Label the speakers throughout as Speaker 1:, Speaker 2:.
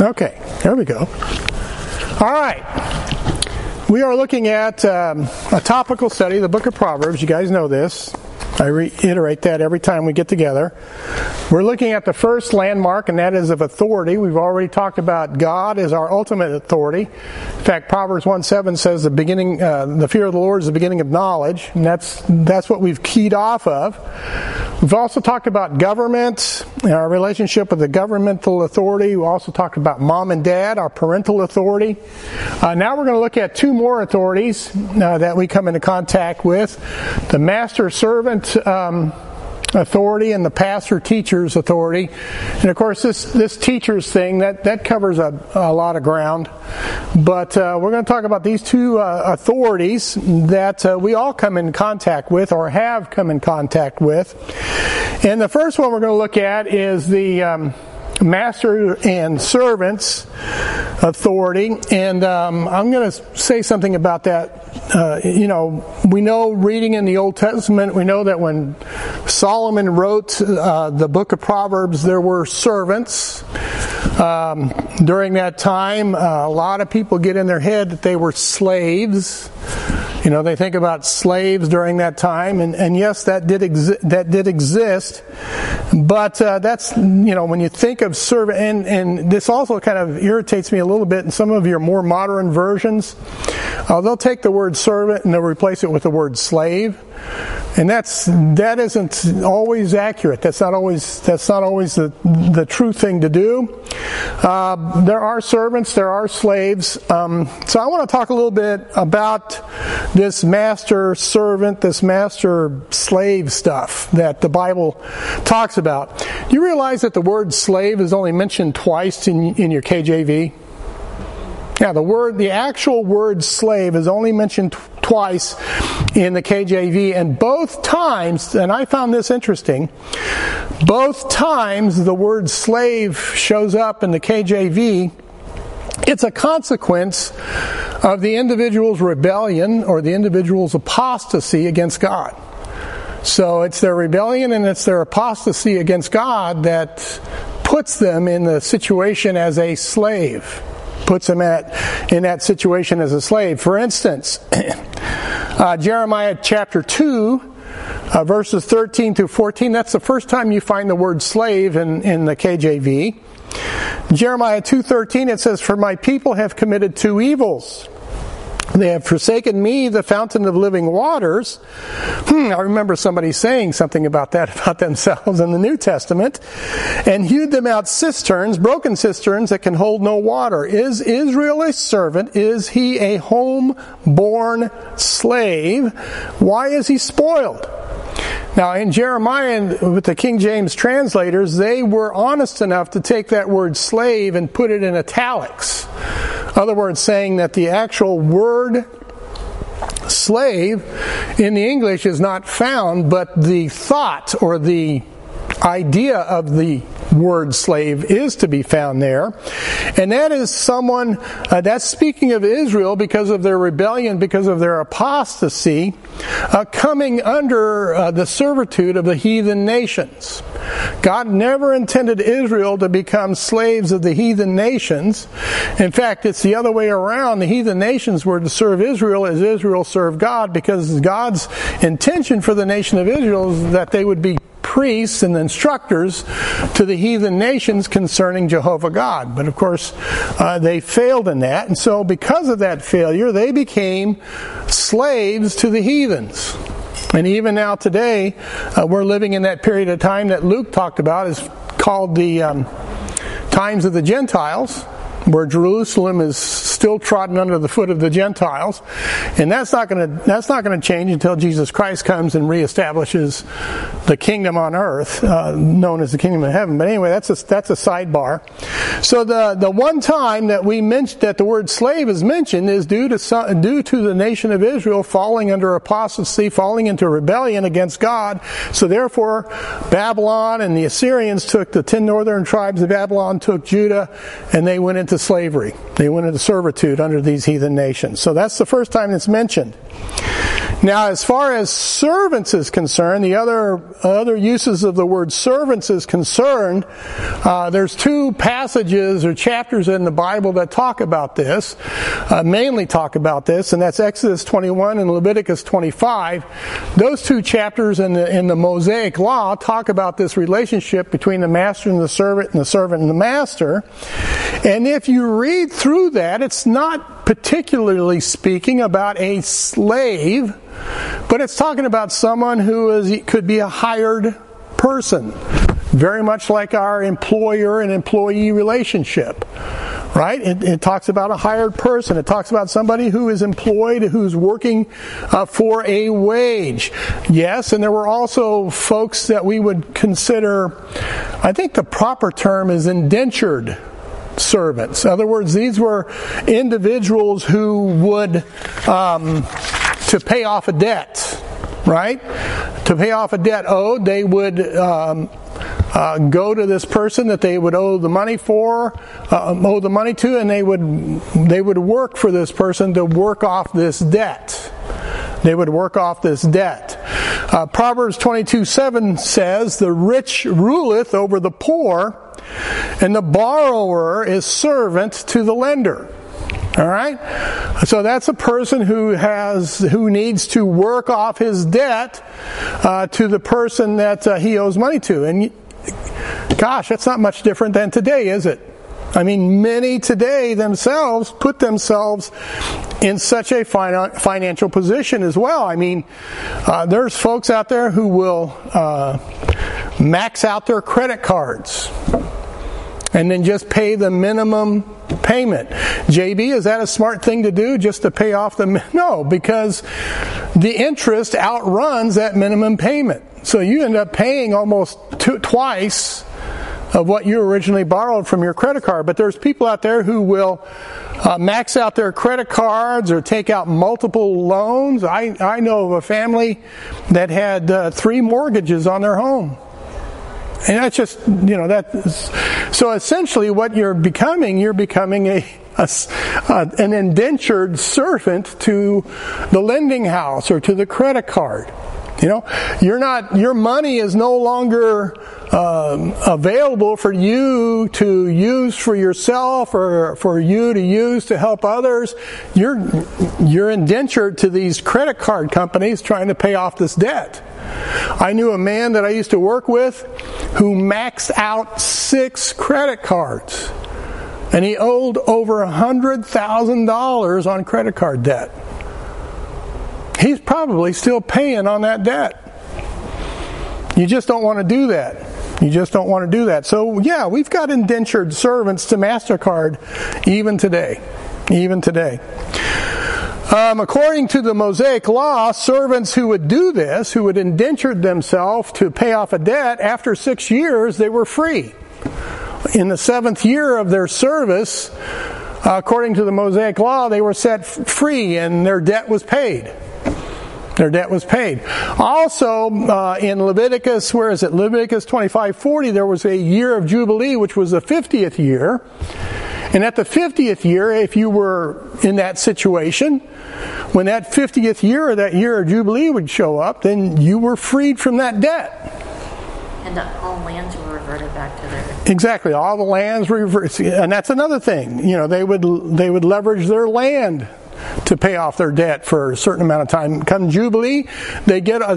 Speaker 1: Okay, there we go. All right. We are looking at um, a topical study, the book of Proverbs. You guys know this. I reiterate that every time we get together. We're looking at the first landmark, and that is of authority. We've already talked about God as our ultimate authority. In fact, Proverbs 1 7 says the beginning, uh, the fear of the Lord is the beginning of knowledge, and that's, that's what we've keyed off of. We've also talked about government, our relationship with the governmental authority. We also talked about mom and dad, our parental authority. Uh, now we're going to look at two more authorities uh, that we come into contact with the master servant um, authority and the pastor teacher's authority. And of course, this, this teacher's thing, that, that covers a, a lot of ground. But uh, we're going to talk about these two uh, authorities that uh, we all come in contact with or have come in contact with. And the first one we're going to look at is the. Um, master and servants authority. And um, I'm going to say something about that. Uh, you know, we know reading in the Old Testament, we know that when Solomon wrote uh, the book of Proverbs, there were servants. Um, during that time, uh, a lot of people get in their head that they were slaves. You know, they think about slaves during that time, and, and yes, that did exi- that did exist. But uh, that's you know, when you think of servant, and and this also kind of irritates me a little bit in some of your more modern versions. Uh, they'll take the word servant and they'll replace it with the word slave and that's that isn't always accurate. That's not always that's not always the the true thing to do. Uh, there are servants, there are slaves. Um, so I want to talk a little bit about this master servant, this master slave stuff that the Bible talks about. Do you realize that the word slave is only mentioned twice in in your KJV? Yeah, the word, the actual word slave is only mentioned t- twice in the KJV, and both times, and I found this interesting, both times the word slave shows up in the KJV, it's a consequence of the individual's rebellion or the individual's apostasy against God. So it's their rebellion and it's their apostasy against God that puts them in the situation as a slave puts him at, in that situation as a slave. For instance, uh, Jeremiah chapter 2, uh, verses 13 through 14, that's the first time you find the word slave in, in the KJV. Jeremiah 2.13, it says, For my people have committed two evils. They have forsaken me, the fountain of living waters. Hmm, I remember somebody saying something about that about themselves in the New Testament. And hewed them out cisterns, broken cisterns that can hold no water. Is Israel a servant? Is he a home-born slave? Why is he spoiled? Now, in Jeremiah, with the King James translators, they were honest enough to take that word slave and put it in italics. In other words, saying that the actual word slave in the English is not found, but the thought or the idea of the word slave is to be found there. And that is someone, uh, that's speaking of Israel because of their rebellion, because of their apostasy, uh, coming under uh, the servitude of the heathen nations. God never intended Israel to become slaves of the heathen nations. In fact, it's the other way around. The heathen nations were to serve Israel as Israel served God because God's intention for the nation of Israel is that they would be priests and instructors to the heathen nations concerning Jehovah God. But of course, uh, they failed in that, and so because of that failure, they became slaves to the heathens. And even now today, uh, we're living in that period of time that Luke talked about, is called the um, times of the Gentiles where Jerusalem is still trodden under the foot of the Gentiles, and that's not going to that's not going to change until Jesus Christ comes and reestablishes the kingdom on earth, uh, known as the kingdom of heaven. But anyway, that's a that's a sidebar. So the the one time that we mentioned that the word slave is mentioned is due to some, due to the nation of Israel falling under apostasy, falling into rebellion against God. So therefore, Babylon and the Assyrians took the ten northern tribes of Babylon, took Judah, and they went into slavery. They went into servitude under these heathen nations. So that's the first time it's mentioned. Now, as far as servants is concerned, the other other uses of the word servants is concerned, uh, there's two passages or chapters in the Bible that talk about this, uh, mainly talk about this, and that's Exodus 21 and Leviticus 25. Those two chapters in the in the Mosaic Law talk about this relationship between the master and the servant, and the servant and the master. And if you read through that, it's not particularly speaking about a slave but it's talking about someone who is, could be a hired person, very much like our employer and employee relationship. Right? It, it talks about a hired person. It talks about somebody who is employed, who's working uh, for a wage. Yes, and there were also folks that we would consider, I think the proper term is indentured servants. In other words, these were individuals who would um, to pay off a debt, right? To pay off a debt owed, they would um, uh, go to this person that they would owe the money for, uh, owe the money to, and they would they would work for this person to work off this debt. They would work off this debt. Uh, Proverbs 22 7 says, The rich ruleth over the poor, and the borrower is servant to the lender. All right? So that's a person who has, who needs to work off his debt uh, to the person that uh, he owes money to. And gosh, that's not much different than today, is it? I mean, many today themselves put themselves in such a financial position as well. I mean, uh, there's folks out there who will uh, max out their credit cards and then just pay the minimum payment. JB, is that a smart thing to do just to pay off the no because the interest outruns that minimum payment. So you end up paying almost two, twice of what you originally borrowed from your credit card. But there's people out there who will uh, max out their credit cards or take out multiple loans. I, I know of a family that had uh, three mortgages on their home. And that's just, you know, that. So essentially, what you're becoming, you're becoming a, a, an indentured servant to the lending house or to the credit card. You know, you're not, your money is no longer um, available for you to use for yourself or for you to use to help others. You're, you're indentured to these credit card companies trying to pay off this debt. I knew a man that I used to work with who maxed out six credit cards. And he owed over $100,000 on credit card debt. He's probably still paying on that debt. You just don't want to do that. You just don't want to do that. So, yeah, we've got indentured servants to MasterCard even today. Even today. Um, according to the Mosaic law, servants who would do this, who would indenture themselves to pay off a debt, after six years they were free. In the seventh year of their service, according to the Mosaic law, they were set free and their debt was paid. Their debt was paid. Also, uh, in Leviticus, where is it? Leviticus 25:40, there was a year of Jubilee, which was the 50th year. And at the 50th year, if you were in that situation, when that 50th year or that year of Jubilee would show up, then you were freed from that debt.
Speaker 2: And all lands were reverted back to their
Speaker 1: exactly all the lands were reversed, and that's another thing. You know, they would they would leverage their land to pay off their debt for a certain amount of time. Come Jubilee, they get a.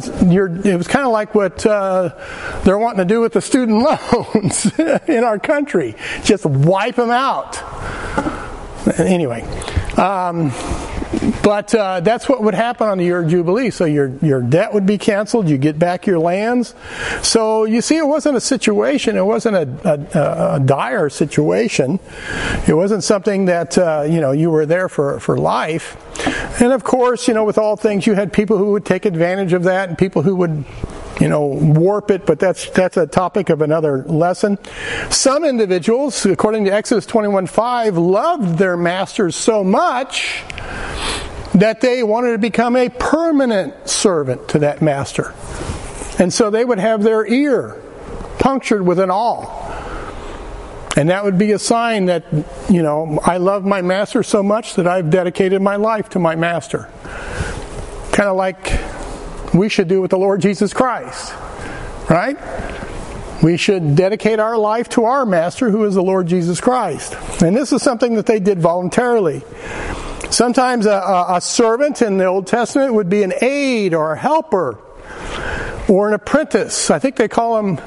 Speaker 1: it was kind of like what uh, they're wanting to do with the student loans in our country, just wipe them out. Anyway. Um, but uh, that's what would happen on the year of Jubilee. So your, your debt would be canceled, you get back your lands. So you see, it wasn't a situation, it wasn't a, a, a dire situation. It wasn't something that, uh, you know, you were there for, for life. And of course, you know, with all things, you had people who would take advantage of that and people who would you know, warp it, but that's that's a topic of another lesson. Some individuals, according to Exodus 21:5, loved their masters so much that they wanted to become a permanent servant to that master. And so they would have their ear punctured with an awl. And that would be a sign that, you know, I love my master so much that I've dedicated my life to my master. Kind of like we should do with the Lord Jesus Christ, right? We should dedicate our life to our master, who is the Lord Jesus Christ. And this is something that they did voluntarily. Sometimes a, a, servant in the Old Testament would be an aide or a helper or an apprentice. I think they call them,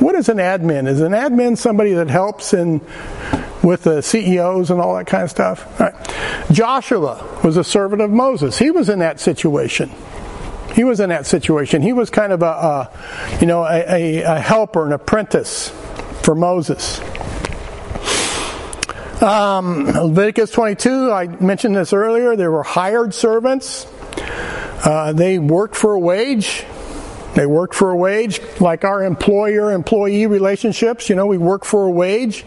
Speaker 1: what is an admin? Is an admin somebody that helps in with the CEOs and all that kind of stuff? Joshua was a servant of Moses. He was in that situation. He was in that situation. He was kind of a, a you know, a, a, a helper, an apprentice for Moses. Um, Leviticus 22, I mentioned this earlier, there were hired servants. Uh, they worked for a wage. They worked for a wage, like our employer employee relationships. You know, we work for a wage.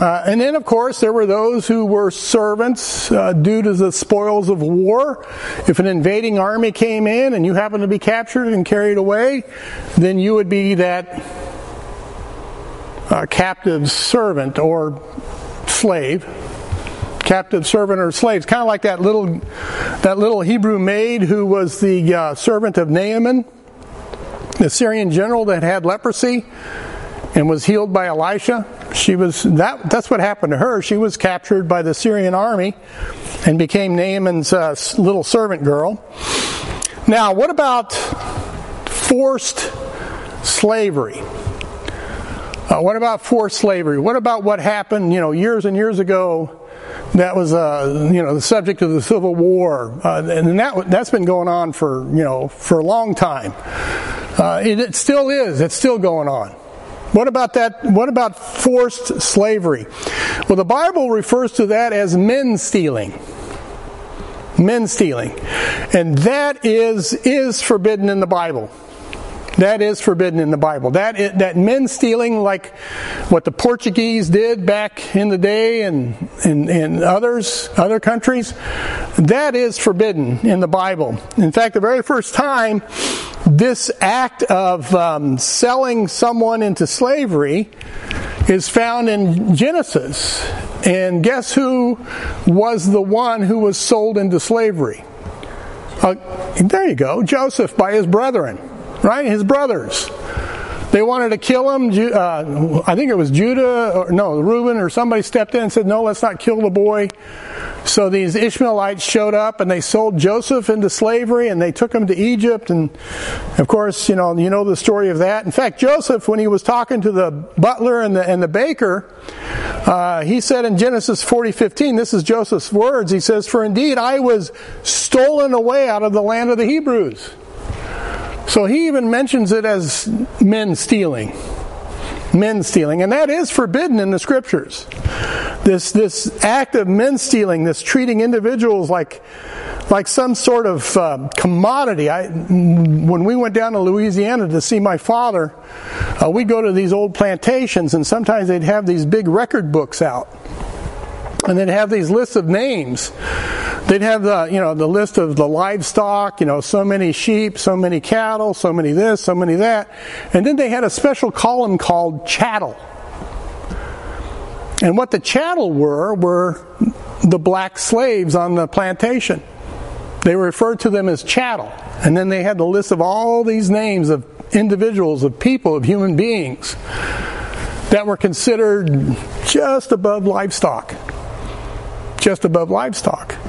Speaker 1: Uh, and then, of course, there were those who were servants uh, due to the spoils of war. If an invading army came in and you happened to be captured and carried away, then you would be that uh, captive servant or slave, captive servant or slave. It's kind of like that little that little Hebrew maid who was the uh, servant of Naaman, the Syrian general that had leprosy and was healed by Elisha. She was that. That's what happened to her. She was captured by the Syrian army and became Naaman's uh, little servant girl. Now, what about forced slavery? Uh, what about forced slavery? What about what happened, you know, years and years ago? That was, uh, you know, the subject of the Civil War, uh, and that that's been going on for, you know, for a long time. Uh, it, it still is. It's still going on. What about that? What about forced slavery? Well, the Bible refers to that as men stealing. Men stealing. And that is, is forbidden in the Bible. That is forbidden in the Bible. That that men stealing, like what the Portuguese did back in the day, and in others, other countries, that is forbidden in the Bible. In fact, the very first time this act of um, selling someone into slavery is found in Genesis. And guess who was the one who was sold into slavery? Uh, there you go, Joseph by his brethren right? His brothers. They wanted to kill him. Uh, I think it was Judah, or no, Reuben, or somebody stepped in and said, "No, let's not kill the boy." So these Ishmaelites showed up and they sold Joseph into slavery and they took him to Egypt. And of course, you know, you know the story of that. In fact, Joseph, when he was talking to the butler and the and the baker, uh, he said in Genesis forty fifteen, this is Joseph's words. He says, "For indeed I was stolen away out of the land of the Hebrews." So he even mentions it as men stealing. Men stealing. And that is forbidden in the scriptures. This, this act of men stealing, this treating individuals like, like some sort of uh, commodity. I, when we went down to Louisiana to see my father, uh, we'd go to these old plantations and sometimes they'd have these big record books out. And they'd have these lists of names they'd have the you know the list of the livestock you know so many sheep so many cattle so many this so many that. And then they had a special column called chattel. And what the chattel were were the black slaves on the plantation. They referred to them as chattel. And then they had the list of all these names of individuals of people of human beings that were considered just above livestock. Just above livestock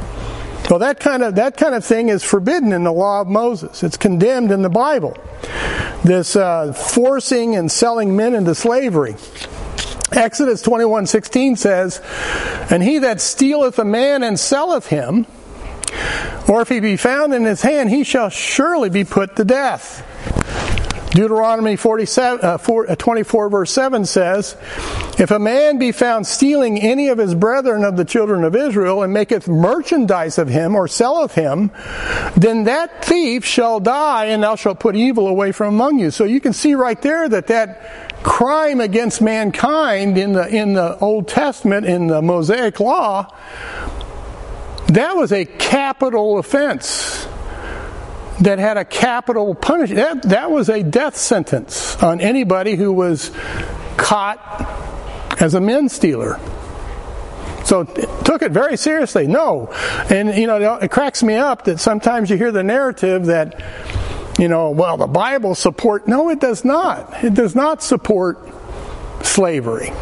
Speaker 1: well, that kind of that kind of thing is forbidden in the law of Moses. It's condemned in the Bible. This uh, forcing and selling men into slavery. Exodus 21:16 says, "And he that stealeth a man and selleth him, or if he be found in his hand, he shall surely be put to death." Deuteronomy 47, uh, 4, uh, 24 verse 7 says, If a man be found stealing any of his brethren of the children of Israel, and maketh merchandise of him, or selleth him, then that thief shall die, and thou shalt put evil away from among you. So you can see right there that that crime against mankind in the, in the Old Testament, in the Mosaic Law, that was a capital offense that had a capital punishment. That, that was a death sentence on anybody who was caught as a men stealer. So took it very seriously. No. And, you know, it cracks me up that sometimes you hear the narrative that, you know, well, the Bible support. No, it does not. It does not support slavery.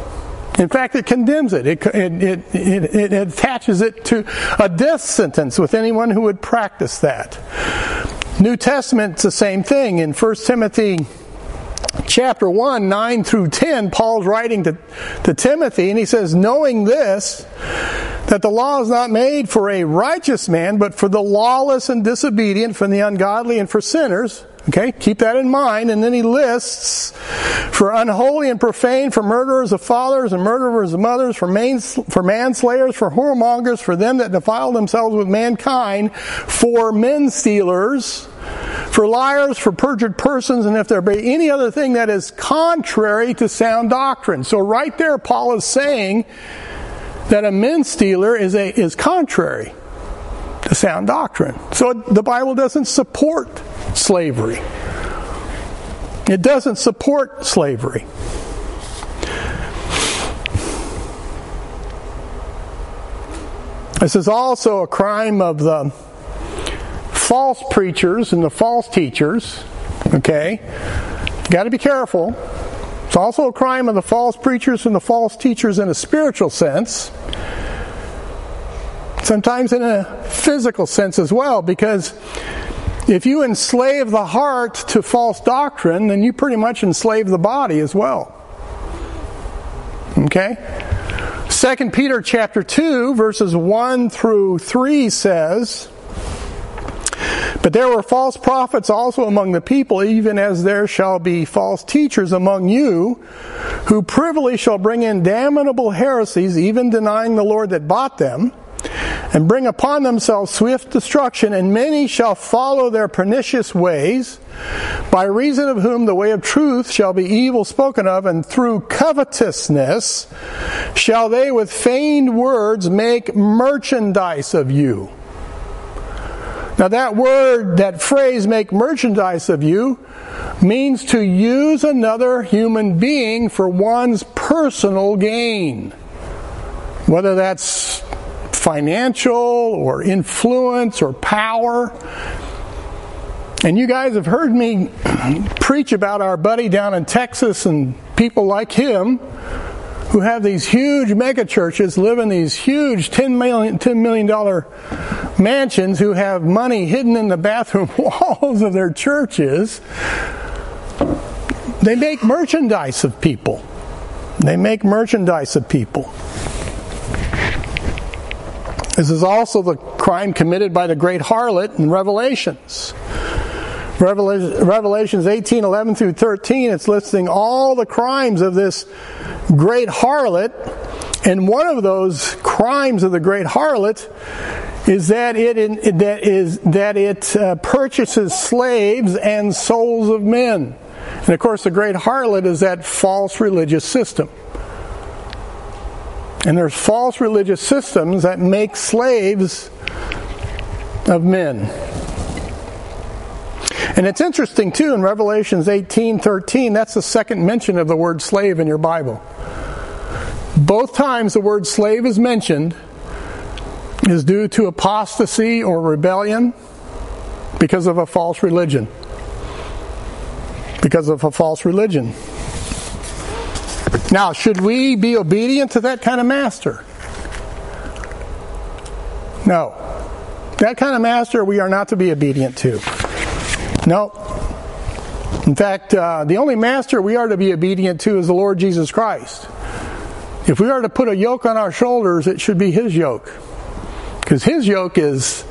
Speaker 1: In fact, it condemns it. It, it, it, it, attaches it to a death sentence with anyone who would practice that. New Testament's the same thing. In 1 Timothy chapter 1, 9 through 10, Paul's writing to, to Timothy, and he says, Knowing this, that the law is not made for a righteous man, but for the lawless and disobedient, for the ungodly and for sinners. Okay, keep that in mind. And then he lists for unholy and profane, for murderers of fathers and murderers of mothers, for, for manslayers, for whoremongers, for them that defile themselves with mankind, for men stealers, for liars, for perjured persons, and if there be any other thing that is contrary to sound doctrine. So right there, Paul is saying that a men stealer is a is contrary to sound doctrine. So the Bible doesn't support slavery. It doesn't support slavery. This is also a crime of the false preachers and the false teachers. Okay? Got to be careful. It's also a crime of the false preachers and the false teachers in a spiritual sense. Sometimes in a physical sense as well, because if you enslave the heart to false doctrine, then you pretty much enslave the body as well. Okay? 2 Peter chapter 2 verses 1 through 3 says, but there were false prophets also among the people, even as there shall be false teachers among you, who privily shall bring in damnable heresies, even denying the Lord that bought them, and bring upon themselves swift destruction, and many shall follow their pernicious ways, by reason of whom the way of truth shall be evil spoken of, and through covetousness shall they with feigned words make merchandise of you. Now, that word, that phrase, make merchandise of you, means to use another human being for one's personal gain. Whether that's financial or influence or power. And you guys have heard me preach about our buddy down in Texas and people like him who have these huge mega churches, live in these huge $10 million, $10 million mansions, who have money hidden in the bathroom walls of their churches. They make merchandise of people. They make merchandise of people. This is also the crime committed by the great harlot in Revelations. Revelations 18, 11 through 13, it's listing all the crimes of this great harlot. And one of those crimes of the great harlot is that it, that is, that it uh, purchases slaves and souls of men. And of course, the great harlot is that false religious system. And there's false religious systems that make slaves of men. And it's interesting too in Revelations 18:13 that's the second mention of the word slave in your Bible. Both times the word slave is mentioned is due to apostasy or rebellion because of a false religion. Because of a false religion. Now, should we be obedient to that kind of master? No. That kind of master we are not to be obedient to. No. In fact, uh, the only master we are to be obedient to is the Lord Jesus Christ. If we are to put a yoke on our shoulders, it should be His yoke. Because His yoke is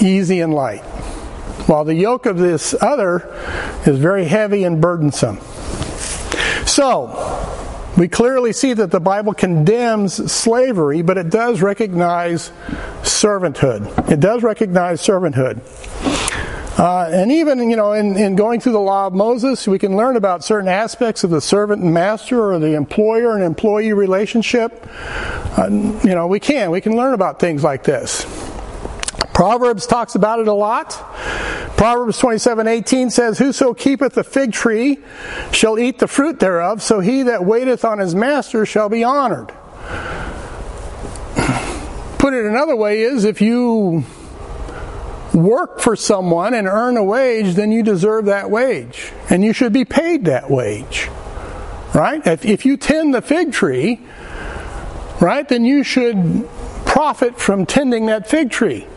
Speaker 1: easy and light, while the yoke of this other is very heavy and burdensome. So, we clearly see that the Bible condemns slavery, but it does recognize servanthood. It does recognize servanthood. Uh, and even, you know, in, in, going through the law of Moses, we can learn about certain aspects of the servant and master or the employer and employee relationship. Uh, you know, we can. We can learn about things like this. Proverbs talks about it a lot. Proverbs 27 18 says, Whoso keepeth the fig tree shall eat the fruit thereof, so he that waiteth on his master shall be honored. Put it another way is if you work for someone and earn a wage, then you deserve that wage. And you should be paid that wage. Right? If, if you tend the fig tree, right, then you should profit from tending that fig tree.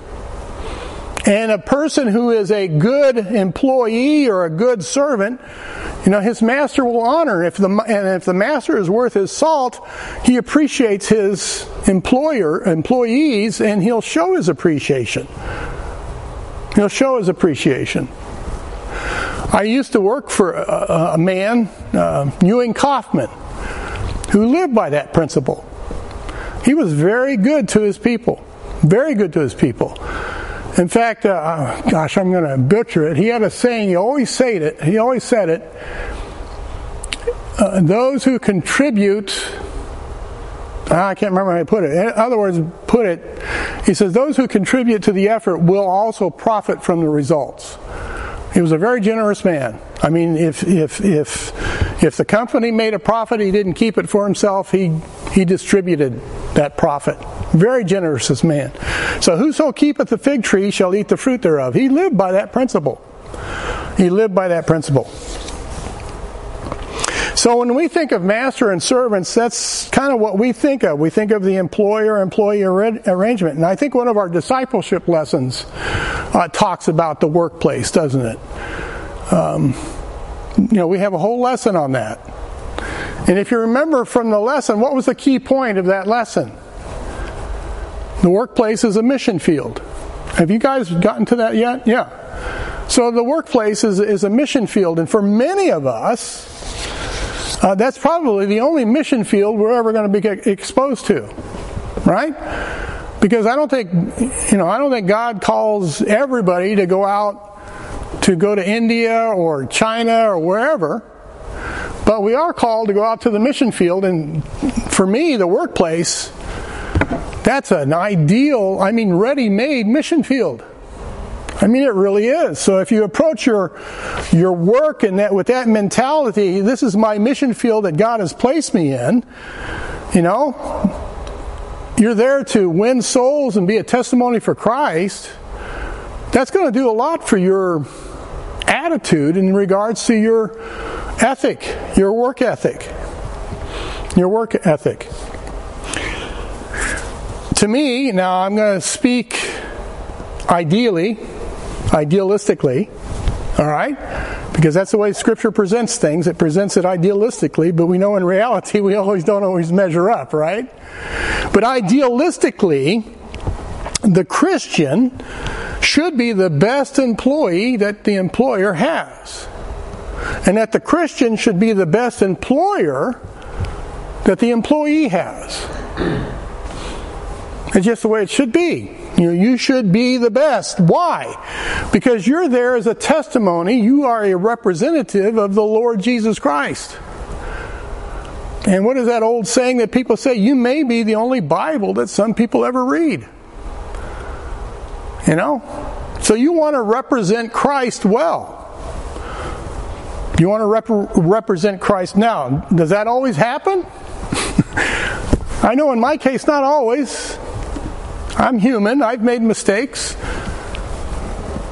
Speaker 1: And a person who is a good employee or a good servant, you know, his master will honor. If the and if the master is worth his salt, he appreciates his employer employees, and he'll show his appreciation. He'll show his appreciation. I used to work for a, a man, uh, Ewing Kauffman, who lived by that principle. He was very good to his people, very good to his people. In fact, uh, gosh, I'm going to butcher it. He had a saying. He always said it. He always said it. Uh, those who contribute. I can't remember how he put it. In other words, put it. He says those who contribute to the effort will also profit from the results. He was a very generous man. I mean, if if if if the company made a profit, he didn't keep it for himself. He he distributed that profit. Very generous this man. So whoso keepeth the fig tree shall eat the fruit thereof. He lived by that principle. He lived by that principle. So when we think of master and servants, that's kind of what we think of. We think of the employer-employee arrangement. And I think one of our discipleship lessons uh, talks about the workplace, doesn't it? Um, you know, we have a whole lesson on that. And if you remember from the lesson, what was the key point of that lesson? The workplace is a mission field. Have you guys gotten to that yet? Yeah. So the workplace is, is a mission field, and for many of us, uh, that's probably the only mission field we're ever going to be exposed to, right? Because I don't think, you know, I don't think God calls everybody to go out to go to India or China or wherever. But we are called to go out to the mission field, and for me, the workplace, that's an ideal, I mean, ready made mission field. I mean, it really is. So if you approach your your work and that with that mentality, this is my mission field that God has placed me in. You know, you're there to win souls and be a testimony for Christ. That's going to do a lot for your attitude in regards to your ethic, your work ethic. Your work ethic. To me, now I'm going to speak ideally idealistically, all right? Because that's the way Scripture presents things. It presents it idealistically, but we know in reality we always don't always measure up, right? But idealistically, the Christian should be the best employee that the employer has. And that the Christian should be the best employer that the employee has. It's just the way it should be. You, know, you should be the best. Why? Because you're there as a testimony. You are a representative of the Lord Jesus Christ. And what is that old saying that people say? You may be the only Bible that some people ever read. You know? So you want to represent Christ well. You want to rep- represent Christ now. Does that always happen? I know in my case, not always. I'm human. I've made mistakes.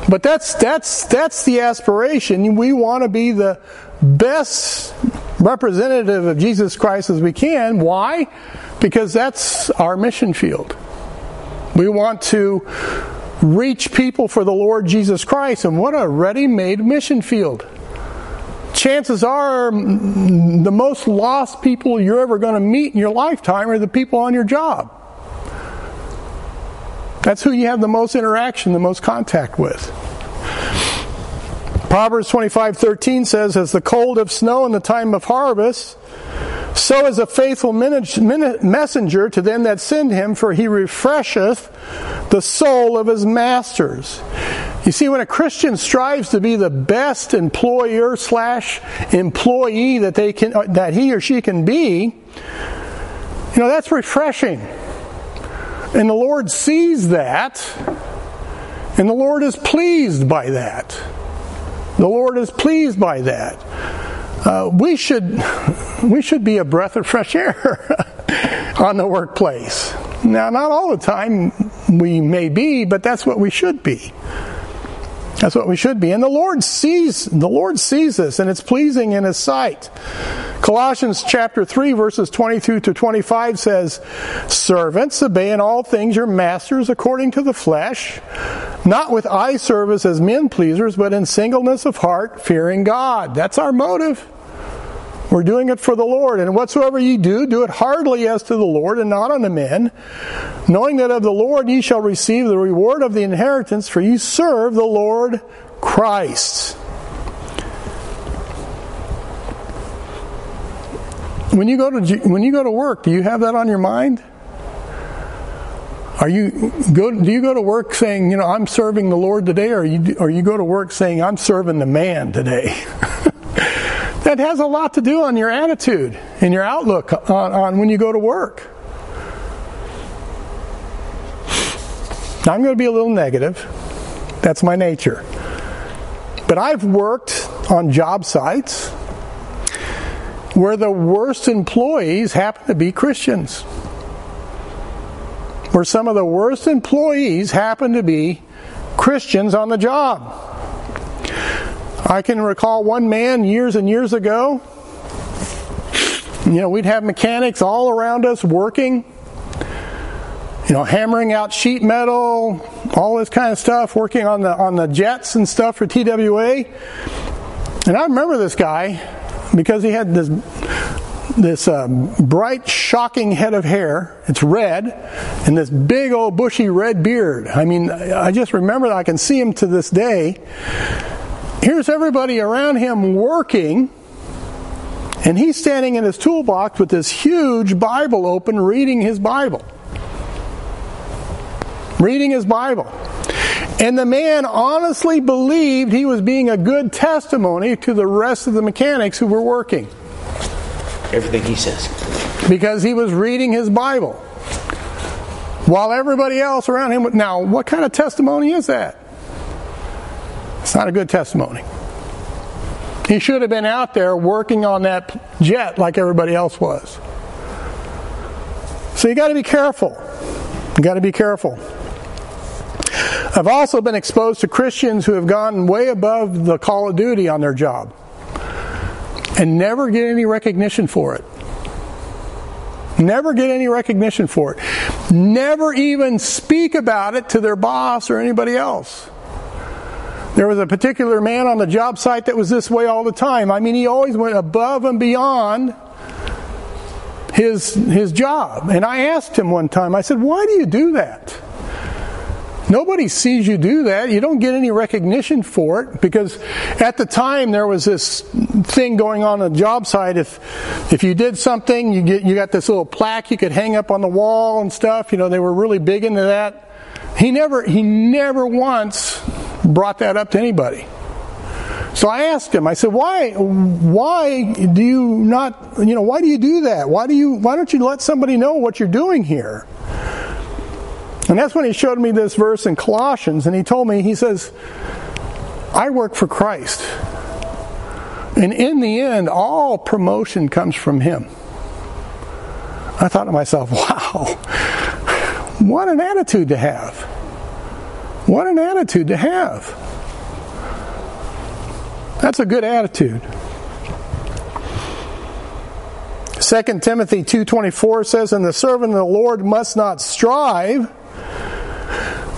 Speaker 1: But that's that's that's the aspiration. We want to be the best representative of Jesus Christ as we can. Why? Because that's our mission field. We want to reach people for the Lord Jesus Christ, and what a ready-made mission field. Chances are the most lost people you're ever going to meet in your lifetime are the people on your job. That's who you have the most interaction, the most contact with. Proverbs 25:13 says, "As the cold of snow in the time of harvest, so is a faithful messenger to them that send him, for he refresheth the soul of his masters." You see, when a Christian strives to be the best employer slash employee that they can, that he or she can be, you know that's refreshing. And the Lord sees that, And the Lord is pleased by that. The Lord is pleased by that. Uh, we should we should be a breath of fresh air on the workplace. Now, not all the time we may be, but that's what we should be. That's what we should be. And the Lord sees, the Lord sees this and it's pleasing in His sight. Colossians chapter 3 verses 22 to 25 says, Servants, obey in all things your masters according to the flesh, not with eye service as men pleasers, but in singleness of heart, fearing God. That's our motive. We're doing it for the Lord. And whatsoever ye do, do it heartily as to the Lord and not unto men, knowing that of the Lord ye shall receive the reward of the inheritance, for ye serve the Lord Christ. When you go to when you go to work, do you have that on your mind? Are you go? Do you go to work saying, you know, I'm serving the Lord today, or you or you go to work saying, I'm serving the man today? that has a lot to do on your attitude and your outlook on, on when you go to work. Now, I'm going to be a little negative. That's my nature. But I've worked on job sites where the worst employees happen to be Christians. Where some of the worst employees happen to be Christians on the job. I can recall one man years and years ago. You know, we'd have mechanics all around us working, you know, hammering out sheet metal, all this kind of stuff, working on the on the jets and stuff for TWA. And I remember this guy because he had this this uh, bright, shocking head of hair. It's red, and this big old bushy red beard. I mean, I just remember that I can see him to this day here's everybody around him working, and he's standing in his toolbox with this huge Bible open, reading his Bible. Reading his Bible. And the man honestly believed he was being a good testimony to the rest of the mechanics who were working.
Speaker 3: Everything he says.
Speaker 1: Because he was reading his Bible. While everybody else around him, now, what kind of testimony is that? It's not a good testimony. He should have been out there working on that jet like everybody else was. So you got to be careful. You got to be careful. I've also been exposed to Christians who have gone way above the call of duty on their job and never get any recognition for it. Never get any recognition for it. Never even speak about it to their boss or anybody else. There was a particular man on the job site that was this way all the time. I mean, he always went above and beyond his, his job. And I asked him one time, I said, Why do you do that? Nobody sees you do that. You don't get any recognition for it because at the time there was this thing going on on the job site. If if you did something, you get you got this little plaque you could hang up on the wall and stuff. You know, they were really big into that. He never he never once brought that up to anybody. So I asked him, I said, why, why do you not, you know, why do you do that? Why do you, why don't you let somebody know what you're doing here? And that's when he showed me this verse in Colossians and he told me, he says, I work for Christ. And in the end, all promotion comes from him. I thought to myself, wow, what an attitude to have. What an attitude to have. That's a good attitude. 2 Timothy 2:24 says and the servant of the Lord must not strive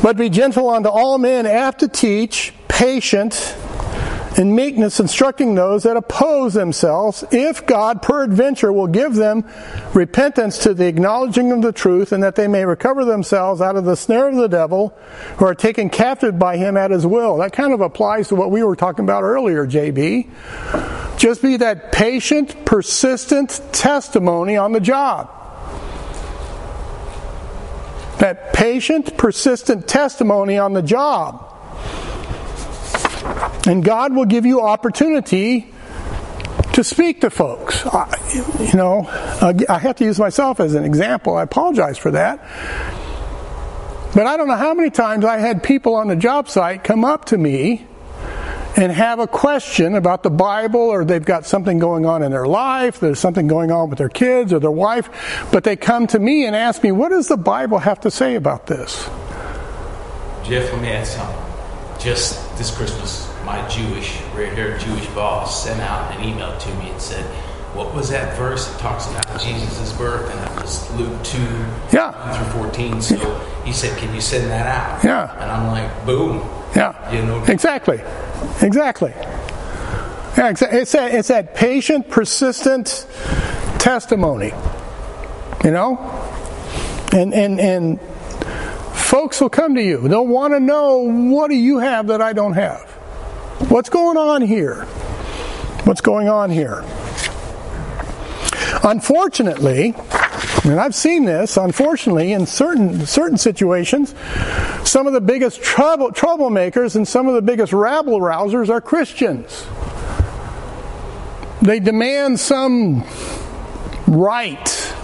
Speaker 1: but be gentle unto all men apt to teach patient in meekness instructing those that oppose themselves, if God peradventure will give them repentance to the acknowledging of the truth, and that they may recover themselves out of the snare of the devil, who are taken captive by him at his will. That kind of applies to what we were talking about earlier, JB. Just be that patient, persistent testimony on the job. That patient, persistent testimony on the job. And God will give you opportunity to speak to folks. I, you know, I have to use myself as an example. I apologize for that. But I don't know how many times I had people on the job site come up to me and have a question about the Bible or they've got something going on in their life, there's something going on with their kids or their wife, but they come to me and ask me, what does the Bible have to say about this?
Speaker 4: Jeff, let me add something. Just this Christmas, my Jewish, red haired Jewish boss sent out an email to me and said, What was that verse that talks about Jesus' birth? And that was Luke 2
Speaker 1: Yeah.
Speaker 4: through 14. So he said, Can you send that out?
Speaker 1: Yeah.
Speaker 4: And I'm like, Boom.
Speaker 1: Yeah.
Speaker 4: You know,
Speaker 1: Exactly. Exactly. Yeah, it's that, it's that patient, persistent testimony. You know? And, and, and folks will come to you. They'll want to know what do you have that I don't have? What's going on here? What's going on here? Unfortunately, and I've seen this, unfortunately, in certain certain situations, some of the biggest trouble troublemakers and some of the biggest rabble rousers are Christians. They demand some right,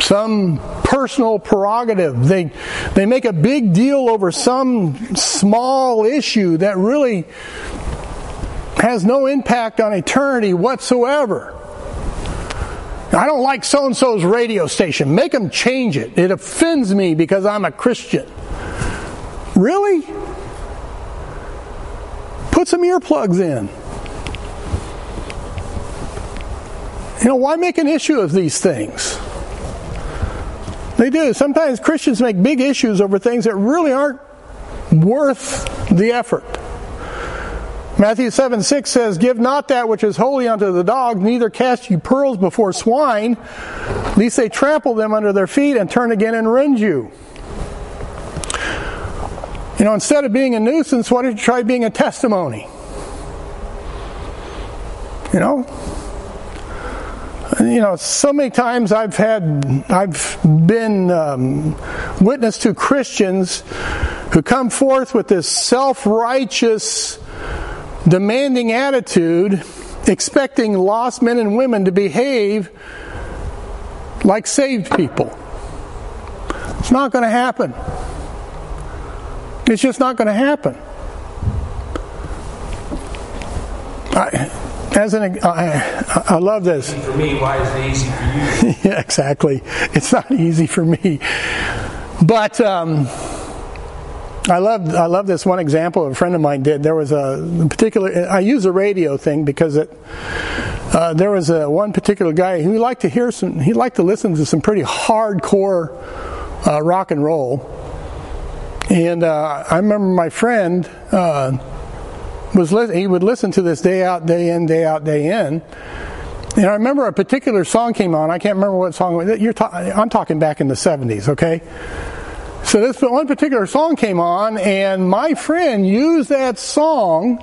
Speaker 1: some personal prerogative. They they make a big deal over some small issue that really has no impact on eternity whatsoever. I don't like so and so's radio station. Make them change it. It offends me because I'm a Christian. Really? Put some earplugs in. You know, why make an issue of these things? They do. Sometimes Christians make big issues over things that really aren't worth the effort. Matthew 7 6 says, Give not that which is holy unto the dog, neither cast ye pearls before swine, lest they trample them under their feet and turn again and rend you. You know, instead of being a nuisance, why don't you try being a testimony? You know? You know, so many times I've had, I've been um, witness to Christians who come forth with this self righteous, demanding attitude, expecting lost men and women to behave like saved people. It's not going to happen. It's just not going to happen. I, as an, I, I love this.
Speaker 4: for me, why is it easy for you?
Speaker 1: yeah, exactly. It's not easy for me, but um, I love I love this one example a friend of mine did. There was a particular I use a radio thing because it. Uh, there was a one particular guy who liked to hear some. He liked to listen to some pretty hardcore uh, rock and roll, and uh, I remember my friend uh, was he would listen to this day out, day in, day out, day in. And I remember a particular song came on. I can't remember what song. You're ta- I'm talking back in the 70s, okay? So this one particular song came on, and my friend used that song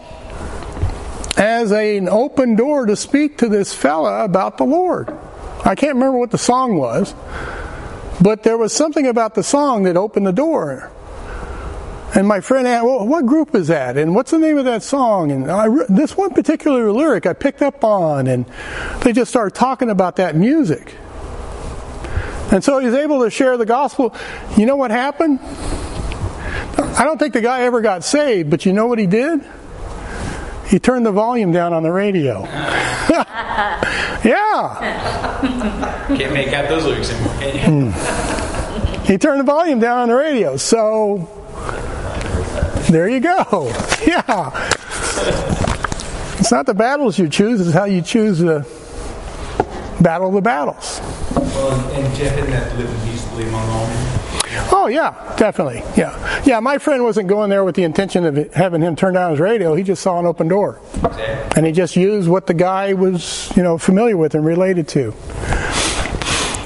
Speaker 1: as a, an open door to speak to this fella about the Lord. I can't remember what the song was, but there was something about the song that opened the door. And my friend asked, well, what group is that? And what's the name of that song? And I, this one particular lyric I picked up on, and they just started talking about that music. And so he was able to share the gospel. You know what happened? I don't think the guy ever got saved, but you know what he did? He turned the volume down on the radio. yeah.
Speaker 4: Can't make out those lyrics anymore, can you? Hmm.
Speaker 1: He turned the volume down on the radio. So there you go. Yeah. It's not the battles you choose, it's how you choose to battle the battles.
Speaker 4: Well, and, Jeff, isn't that living peaceably among all men?
Speaker 1: Oh yeah, definitely. Yeah, yeah. My friend wasn't going there with the intention of having him turn down his radio. He just saw an open door, and he just used what the guy was, you know, familiar with and related to.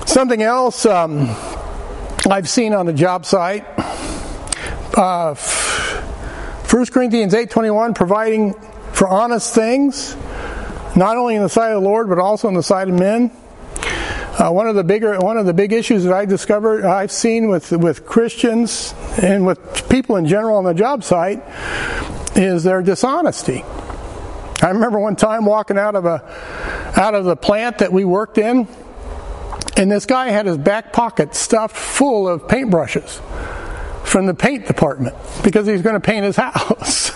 Speaker 1: Something else um, I've seen on the job site. Uh, 1 Corinthians 8:21 providing for honest things, not only in the sight of the Lord but also in the sight of men. Uh, one of the bigger, one of the big issues that I discovered, I've seen with with Christians and with people in general on the job site, is their dishonesty. I remember one time walking out of a out of the plant that we worked in, And this guy had his back pocket stuffed full of paintbrushes from the paint department because he's going to paint his house.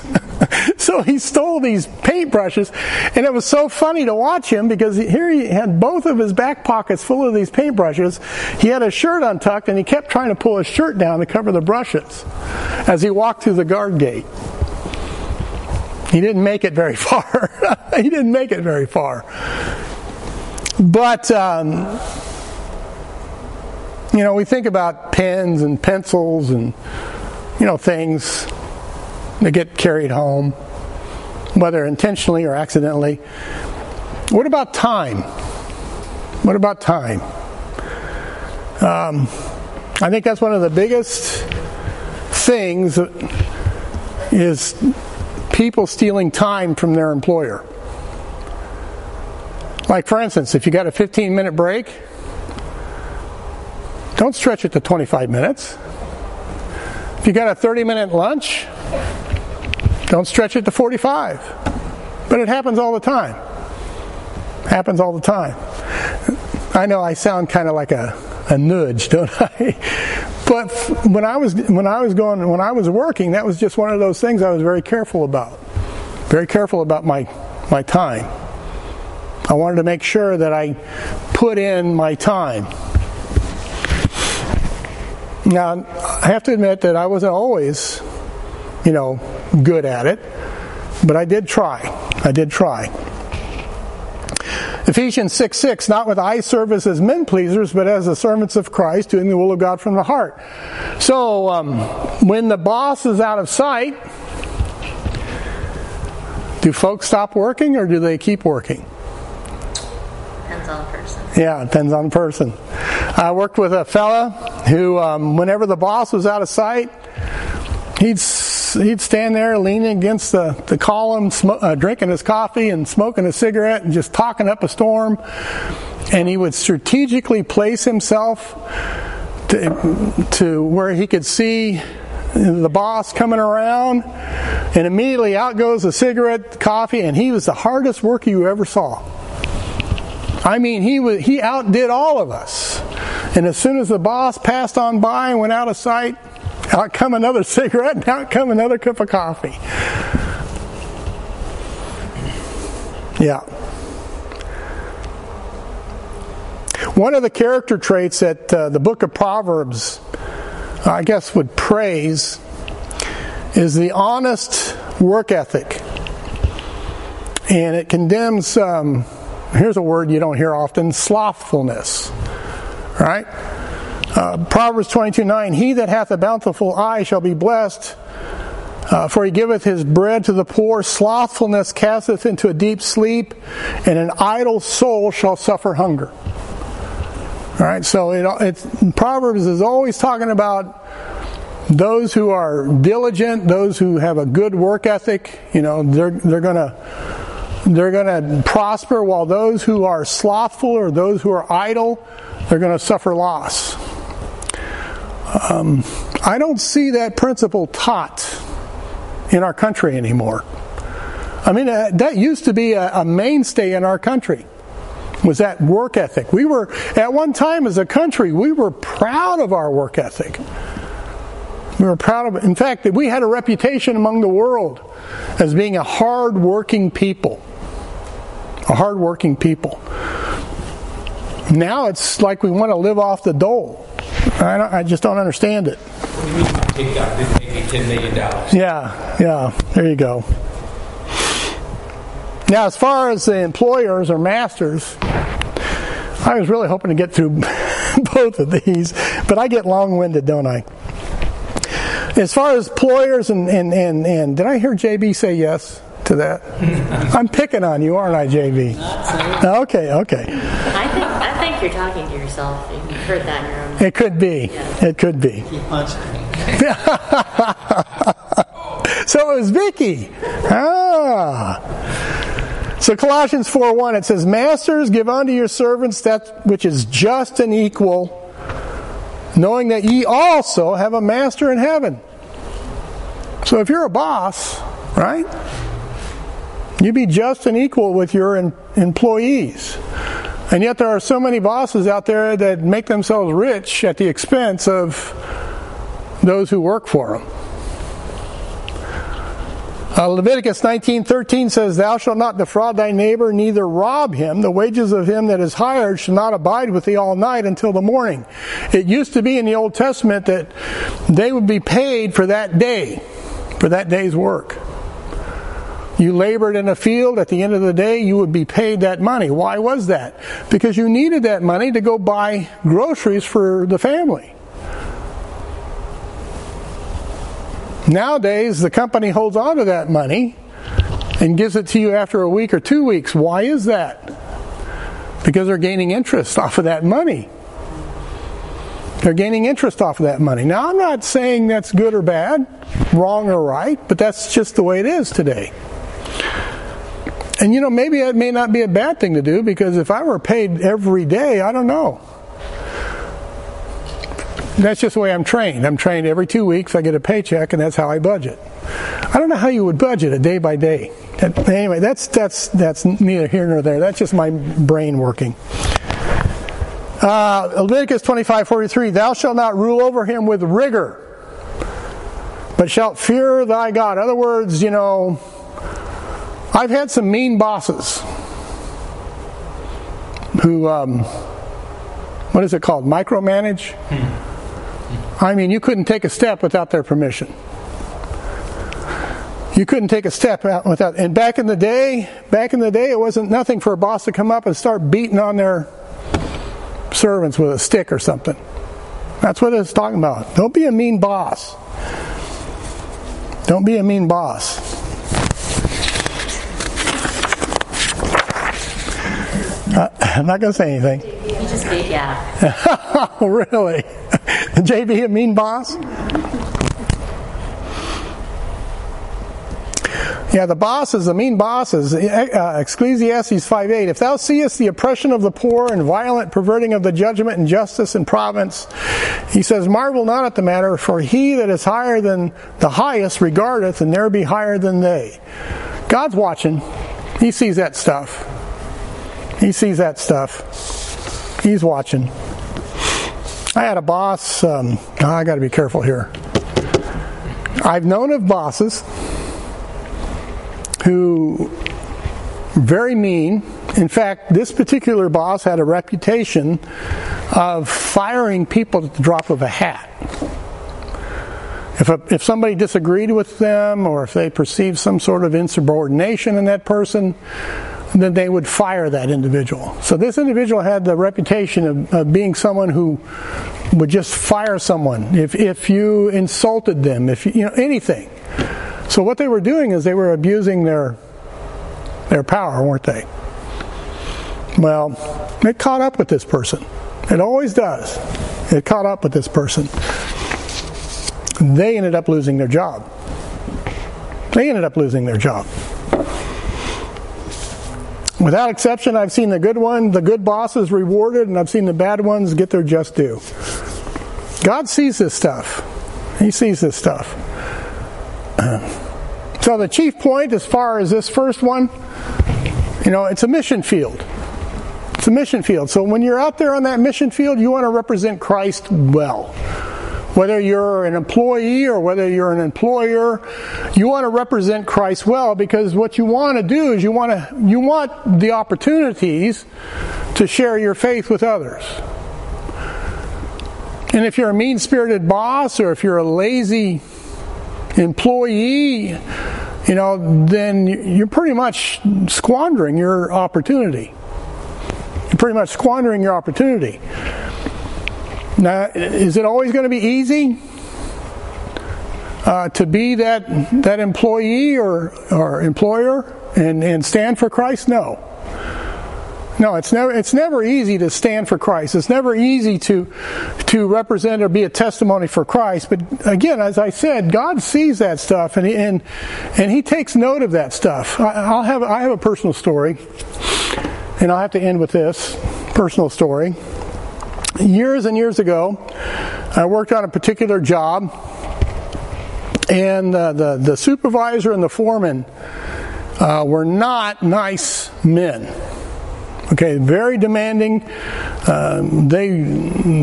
Speaker 1: so he stole these paint brushes, and it was so funny to watch him because here he had both of his back pockets full of these paint brushes. He had his shirt untucked, and he kept trying to pull his shirt down to cover the brushes as he walked through the guard gate. He didn't make it very far. he didn't make it very far. But, um, you know, we think about pens and pencils and, you know, things that get carried home, whether intentionally or accidentally. What about time? What about time? Um, I think that's one of the biggest things is people stealing time from their employer. Like, for instance, if you got a 15 minute break, don't stretch it to 25 minutes. If you got a 30 minute lunch, don't stretch it to 45. But it happens all the time. Happens all the time. I know I sound kind of like a, a nudge, don't I? But when I was when I was going when I was working, that was just one of those things I was very careful about. Very careful about my my time. I wanted to make sure that I put in my time. Now, I have to admit that I wasn't always, you know, good at it, but I did try. I did try. Ephesians 6 6, not with eye service as men pleasers, but as the servants of Christ, doing the will of God from the heart. So, um, when the boss is out of sight, do folks stop working or do they keep working?
Speaker 2: Depends on the person.
Speaker 1: Yeah, it depends on the person. I worked with a fella who, um, whenever the boss was out of sight, he'd he'd stand there leaning against the, the column, sm- uh, drinking his coffee and smoking a cigarette and just talking up a storm. And he would strategically place himself to, to where he could see the boss coming around, and immediately out goes the cigarette, the coffee, and he was the hardest worker you ever saw. I mean, he was, he outdid all of us. And as soon as the boss passed on by and went out of sight, out come another cigarette, and out come another cup of coffee. Yeah. One of the character traits that uh, the book of Proverbs, I guess, would praise is the honest work ethic. And it condemns, um, here's a word you don't hear often slothfulness. Right? Uh, Proverbs 22 9 He that hath a bountiful eye shall be blessed, uh, for he giveth his bread to the poor. Slothfulness casteth into a deep sleep, and an idle soul shall suffer hunger. All right, so it, Proverbs is always talking about those who are diligent, those who have a good work ethic. You know, they're they're gonna they're gonna prosper, while those who are slothful or those who are idle, they're going to suffer loss. Um, I don't see that principle taught in our country anymore. I mean, uh, that used to be a, a, mainstay in our country. Was that work ethic? We were at one time as a country, we were proud of our work ethic. We were proud of it. In fact, we had a reputation among the world as being a hard-working people. A hard-working people. Now it's like we want to live off the dole. I, I just don't understand it.
Speaker 4: Take out, didn't make me ten million dollars.
Speaker 1: Yeah, yeah. There you go. Now, as far as the employers or masters, I was really hoping to get through both of these, but I get long-winded, don't I? As far as employers and and and, and did I hear JB say yes? to that? I'm picking on you, aren't I, JB? Okay, okay.
Speaker 2: I think I think you're talking to yourself. You heard that in your own.
Speaker 1: It could be.
Speaker 2: Yeah.
Speaker 1: It could be.
Speaker 5: He punched me.
Speaker 1: so it was Vicky. Ah. So Colossians 4 1, it says, Masters, give unto your servants that which is just and equal, knowing that ye also have a master in heaven. So if you're a boss, right? You be just and equal with your employees. And yet there are so many bosses out there that make themselves rich at the expense of those who work for them. Uh, Leviticus 19:13 says, "Thou shalt not defraud thy neighbor, neither rob him. The wages of him that is hired shall not abide with thee all night until the morning." It used to be in the Old Testament that they would be paid for that day, for that day's work. You labored in a field, at the end of the day, you would be paid that money. Why was that? Because you needed that money to go buy groceries for the family. Nowadays, the company holds on to that money and gives it to you after a week or two weeks. Why is that? Because they're gaining interest off of that money. They're gaining interest off of that money. Now, I'm not saying that's good or bad, wrong or right, but that's just the way it is today. And you know, maybe it may not be a bad thing to do because if I were paid every day, I don't know. That's just the way I'm trained. I'm trained every two weeks. I get a paycheck, and that's how I budget. I don't know how you would budget it day by day. Anyway, that's that's that's neither here nor there. That's just my brain working. Uh, Leviticus 25:43. Thou shalt not rule over him with rigor, but shalt fear thy God. In other words, you know, I've had some mean bosses who, um, what is it called, micromanage. I mean, you couldn't take a step without their permission. You couldn't take a step out without. And back in the day, back in the day, it wasn't nothing for a boss to come up and start beating on their servants with a stick or something. That's what it's talking about. Don't be a mean boss. Don't be a mean boss. Uh, I'm not going to say anything.
Speaker 2: You just be, yeah.
Speaker 1: oh, really? JB a mean boss? Yeah, the bosses, the mean bosses. Uh, Ecclesiastes 5.8, If thou seest the oppression of the poor and violent perverting of the judgment and justice and province, he says, marvel not at the matter, for he that is higher than the highest regardeth, and there be higher than they. God's watching. He sees that stuff. He sees that stuff. He's watching. I had a boss. Um, I got to be careful here. I've known of bosses who very mean. In fact, this particular boss had a reputation of firing people at the drop of a hat. If, a, if somebody disagreed with them or if they perceived some sort of insubordination in that person, then they would fire that individual. So this individual had the reputation of, of, being someone who would just fire someone if, if you insulted them, if you, you know anything. So what they were doing is they were abusing their their power, weren't they? Well, it caught up with this person. It always does. It caught up with this person. They ended up losing their job. They ended up losing their job. Without exception, I've seen the good one, the good bosses rewarded, and I've seen the bad ones get their just due. God sees this stuff. He sees this stuff. So the chief point as far as this first one, you know, it's a mission field. It's a mission field. So when you're out there on that mission field, you want to represent Christ well. Whether you're an employee or whether you're an employer, you want to represent Christ well because what you want to do is you want to you want the opportunities to share your faith with others. And if you're a mean-spirited boss or if you're a lazy employee, you know, then you're pretty much squandering your opportunity. You're pretty much squandering your opportunity. Now, is it always going to be easy uh, to be that that employee or or employer and and stand for Christ? No. No, it's never it's never easy to stand for Christ. It's never easy to to represent or be a testimony for Christ. But again, as I said, God sees that stuff and he, and and He takes note of that stuff. I, I'll have I have a personal story, and I'll have to end with this personal story. Years and years ago, I worked on a particular job, and uh, the the supervisor and the foreman uh, were not nice men Okay, very demanding. Um, they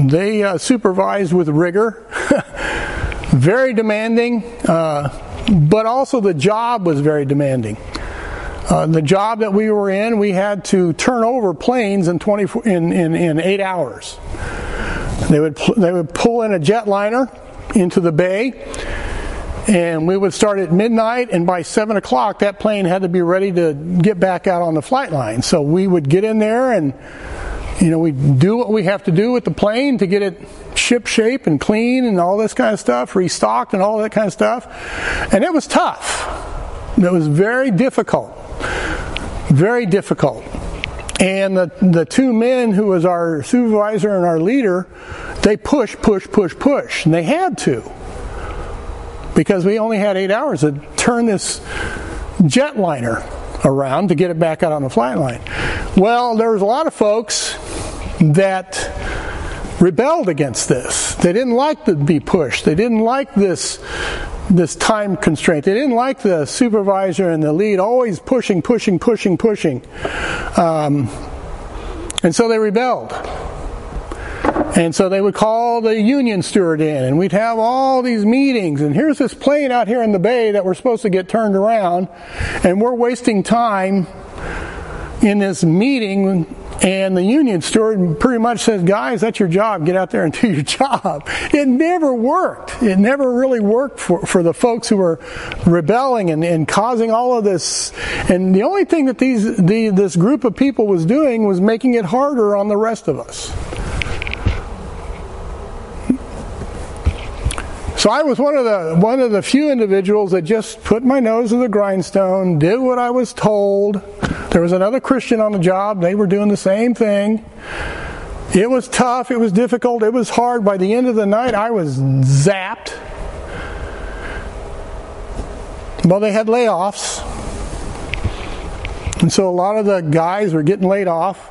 Speaker 1: they uh, supervised with rigor. very demanding, uh, but also the job was very demanding. Uh, the job that we were in, we had to turn over planes in 24 in, in, in eight hours. They would they would pull in a jetliner into the bay, and we would start at midnight, and by seven o'clock, that plane had to be ready to get back out on the flight line. So we would get in there and you know, we do what we have to do with the plane to get it ship shape and clean and all this kind of stuff, restocked and all that kind of stuff. And it was tough. It was very difficult. Very difficult. And the, the two men who was our supervisor and our leader, they push, push, push, push. And they had to. Because we only had eight hours to turn this jetliner around to get it back out on the flight line. Well, there was a lot of folks that rebelled against this. They didn't like to be pushed. They didn't like this this time constraint. They didn't like the supervisor and the lead always pushing, pushing, pushing, pushing. Um, and so they rebelled. And so they would call the union steward in, and we'd have all these meetings. And here's this plane out here in the bay that we're supposed to get turned around, and we're wasting time in this meeting and the union steward pretty much says, guys, that's your job. Get out there and do your job. It never worked. It never really worked for, for the folks who were rebelling and, and causing all of this. And the only thing that these, the, this group of people was doing was making it harder on the rest of us. So I was one of the one of the few individuals that just put my nose to the grindstone, did what I was told. There was another Christian on the job; they were doing the same thing. It was tough. It was difficult. It was hard. By the end of the night, I was zapped. Well, they had layoffs, and so a lot of the guys were getting laid off.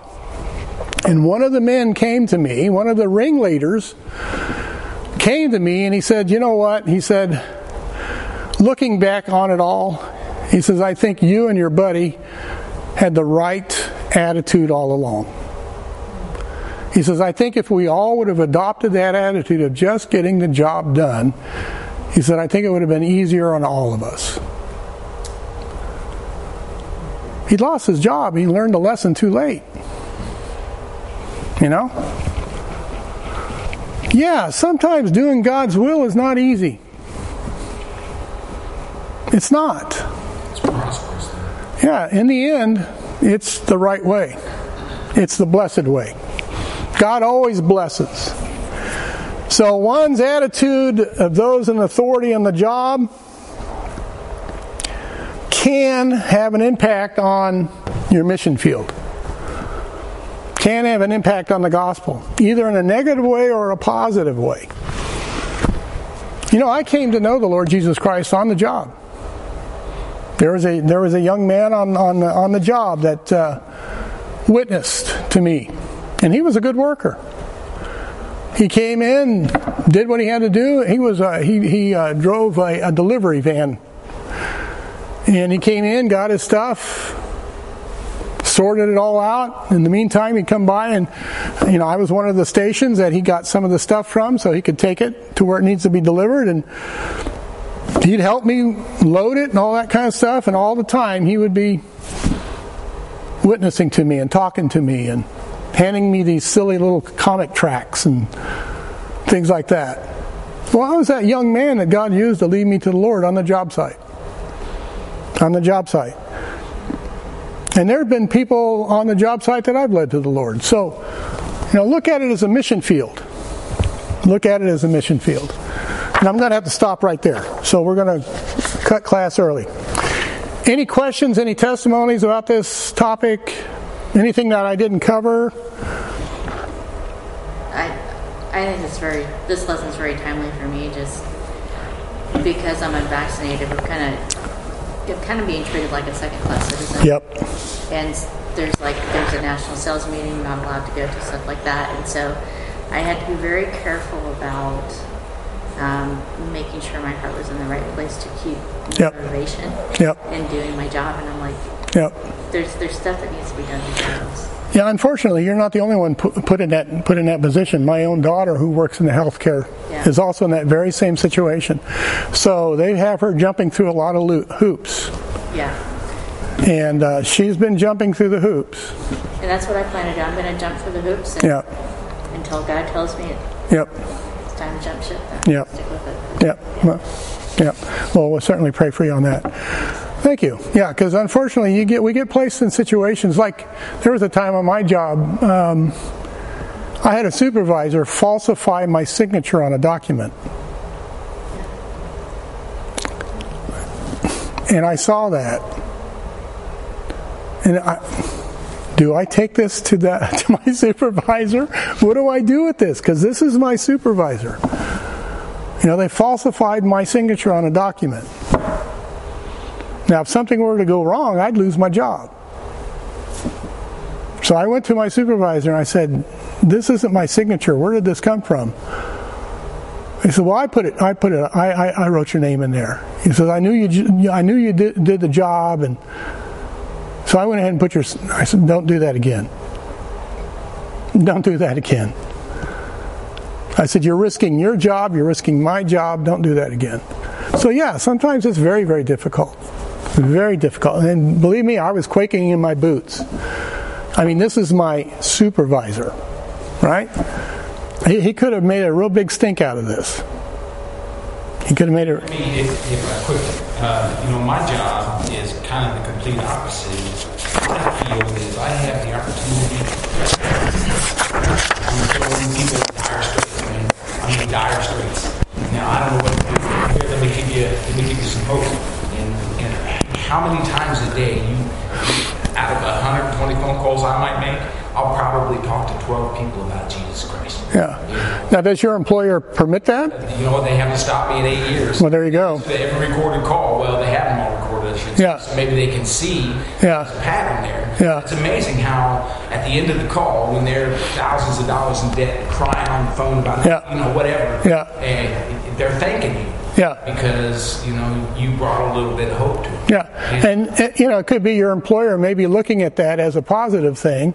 Speaker 1: And one of the men came to me, one of the ringleaders came to me and he said, You know what? He said, Looking back on it all, he says, I think you and your buddy had the right attitude all along. He says, I think if we all would have adopted that attitude of just getting the job done, he said, I think it would have been easier on all of us. He lost his job. He learned a lesson too late. You know? Yeah, sometimes doing God's will is not easy. It's not. Yeah, in the end, it's the right way. It's the blessed way. God always blesses. So one's attitude of those in authority on the job can have an impact on your mission field can have an impact on the gospel, either in a negative way or a positive way. You know, I came to know the Lord Jesus Christ on the job. There was a there was a young man on on the, on the job that uh, witnessed to me, and he was a good worker. He came in, did what he had to do. He was uh, he he uh, drove a, a delivery van, and he came in, got his stuff, sorted it all out. In the meantime, he'd come by and, you know, I was one of the stations that he got some of the stuff from so he could take it to where it needs to be delivered. And he'd help me load it and all that kind of stuff. And all the time, he would be witnessing to me and talking to me and handing me these silly little comic tracks and things like that. Well, I was that young man that God used to lead me to the Lord on the job site. On the job site. And there have been people on the job site that I've led to the Lord. So, you know, look at it as a mission field. Look at it as a mission field. And I'm going to have to stop right there. So we're going to cut class early. Any questions, any testimonies about this topic? Anything that I didn't cover?
Speaker 2: I, I think it's very, this lesson's very timely for me just because I'm unvaccinated. We're kind of you're kind of being treated like a second class citizen.
Speaker 1: Yep.
Speaker 2: And there's like there's a national sales meeting, not allowed to go to stuff like that, and so I had to be very careful about um, making sure my heart was in the right place to keep
Speaker 1: Yep.
Speaker 2: motivation
Speaker 1: Yep.
Speaker 2: and doing my job. And I'm like,
Speaker 1: Yep.
Speaker 2: there's there's stuff that needs to be done.
Speaker 1: Yeah, unfortunately, you're not the only one put, put in that put in that position. My own daughter, who works in the healthcare,
Speaker 2: Yeah.
Speaker 1: is also in that very same situation. So they have her jumping through a lot of hoops,
Speaker 2: Yeah.
Speaker 1: and uh, she's been jumping through the hoops.
Speaker 2: And that's what I plan to do. I'm going to jump through the hoops and,
Speaker 1: Yeah,
Speaker 2: until God tells me
Speaker 1: yep,
Speaker 2: it's time jump ship.
Speaker 1: Yep.
Speaker 2: stick with it.
Speaker 1: yep, well, yep. Well, we'll certainly pray for you on that. Thank you. Yeah, because unfortunately, you get we get placed in situations like there was a time on my job. Um, I had a supervisor falsify my signature on a document. And I saw that. And I, do I take this to the to my supervisor? What do I do with this? Because this is my supervisor. You know, they falsified my signature on a document. Now, if something were to go wrong, I'd lose my job. So I went to my supervisor and I said, "This isn't my signature. Where did this come from?" He said, "Well, I put it. I put it. I, I, I wrote your name in there." He says, "I knew you. I knew you did, did the job, and so I went ahead and put your." I said, "Don't do that again. Don't do that again." I said, "You're risking your job. You're risking my job. Don't do that again." So yeah, sometimes it's very, very difficult. Very difficult. And believe me, I was quaking in my boots. I mean, this is my supervisor, right? He, he could have made a real big stink out of this. He could have made it.
Speaker 4: I mean, I uh, you know, my job is kind of the complete opposite. What I feel is I have the opportunity. I'm people in dire straits. I'm in dire straits. Now I don't know what to do. Here, let me give you, let me give you some hope. And, and how many times a day you, out of 120 phone calls I might make, I'll probably talk to 12 people about Jesus Christ.
Speaker 1: Yeah. Now, does your employer permit that?
Speaker 4: You know what? They haven't stopped me in eight years.
Speaker 1: Well, there you go.
Speaker 4: A recorded call. Well, they have them all recorded.
Speaker 1: Yeah.
Speaker 4: So maybe they can see
Speaker 1: Yeah.
Speaker 4: there's a pattern there.
Speaker 1: Yeah.
Speaker 4: It's amazing how at the end of the call, when they're thousands of dollars in debt, crying on the phone about
Speaker 1: Yeah.
Speaker 4: you know whatever,
Speaker 1: Yeah.
Speaker 4: and they're thanking you.
Speaker 1: Yeah.
Speaker 4: Because you know you brought a little bit of hope to them.
Speaker 1: Yeah, and uh, you know, it could be your employer maybe looking at that as a positive thing.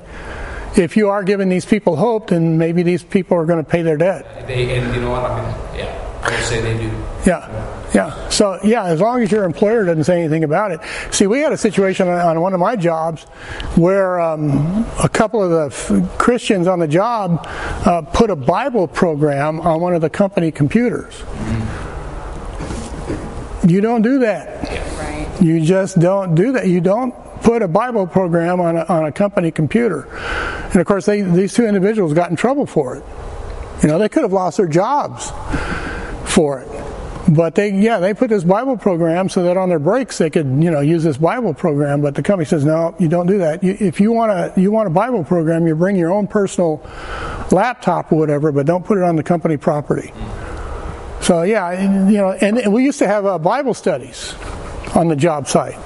Speaker 1: If you are giving these people hope, then maybe these people are going to pay their debt.
Speaker 4: They and you know what? I mean, yeah, I would say they do.
Speaker 1: Yeah, yeah. So yeah, as long as your employer doesn't say anything about it. See, we had a situation on- on one of my jobs where um, a couple of the f- Christians on the job uh, put a Bible program on one of the company computers. You don't do that.
Speaker 2: Right.
Speaker 1: You just don't do that. You don't put a Bible program on a, on a company computer. And of course, they, these two individuals got in trouble for it. You know, they could have lost their jobs for it. But they, yeah, they put this Bible program so that on their breaks they could, you know, use this Bible program. But the company says, no, you don't do that. You, if you want a, you want a Bible program, you bring your own personal laptop or whatever, but don't put it on the company property. So yeah, you know, and we used to have uh, Bible studies on the job site,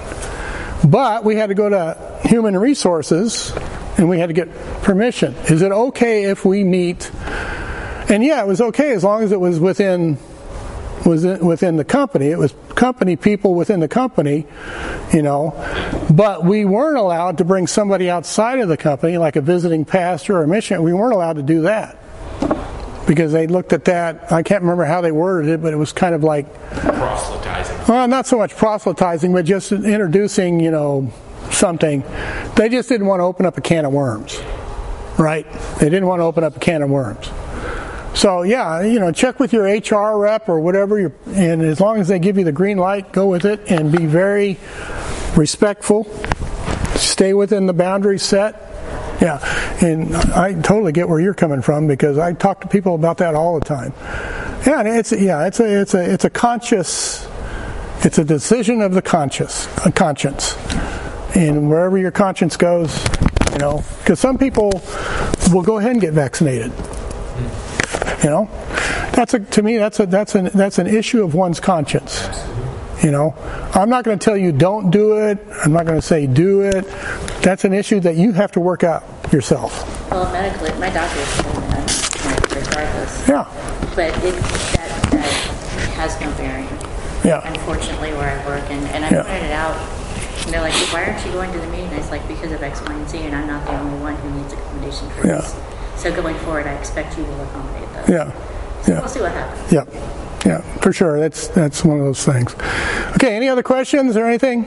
Speaker 1: but we had to go to human resources and we had to get permission. Is it okay if we meet? And yeah, it was okay as long as it was within was in- within the company. It was company people within the company, you know. But we weren't allowed to bring somebody outside of the company, like a visiting pastor or a mission. We weren't allowed to do that because they looked at that. I can't remember how they worded it, but it was kind of like,
Speaker 4: Proselytizing.
Speaker 1: well, not so much proselytizing, but just introducing, you know, something. They just didn't want to open up a can of worms, right? They didn't want to open up a can of worms. So yeah, you know, check with your HR rep or whatever, and as long as they give you the green light, go with it and be very respectful. Stay within the boundaries set. Yeah, and I totally get where you're coming from because I talk to people about that all the time. Yeah, it's yeah, it's a it's a it's a conscious, it's a decision of the conscious, a conscience, and wherever your conscience goes, you know, because some people will go ahead and get vaccinated. You know, that's a to me that's a that's an that's an issue of one's conscience. You know, I'm not going to tell you don't do it. I'm not going to say do it. That's an issue that you have to work out yourself.
Speaker 2: Well, medically, my doctor me regardless.
Speaker 1: Yeah,
Speaker 2: But it, that, that has no bearing.
Speaker 1: Yeah.
Speaker 2: Unfortunately, where I work, and, and I
Speaker 1: Yeah.
Speaker 2: pointed it out. And they're like, "Why aren't you going to the meeting?" I was like, "Because of X, Y, and Z, and I'm not the only one who needs accommodation for
Speaker 1: Yeah.
Speaker 2: this. So going forward, I expect you will accommodate those.
Speaker 1: Yeah. Yeah.
Speaker 2: We'll see what happens.
Speaker 1: Yep. Yeah, for sure. That's that's one of those things. Okay, any other questions or anything?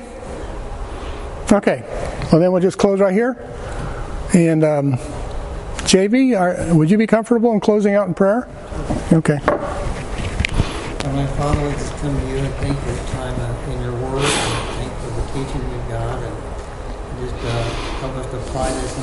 Speaker 1: Okay. Well, then we'll just close right here. And um, JB, are, would you be comfortable in closing out in prayer? Okay.
Speaker 5: Heavenly Father, we just come to you and thank you for the time in your word and thank you for the teaching we've got and just uh, help us to apply this in our lives.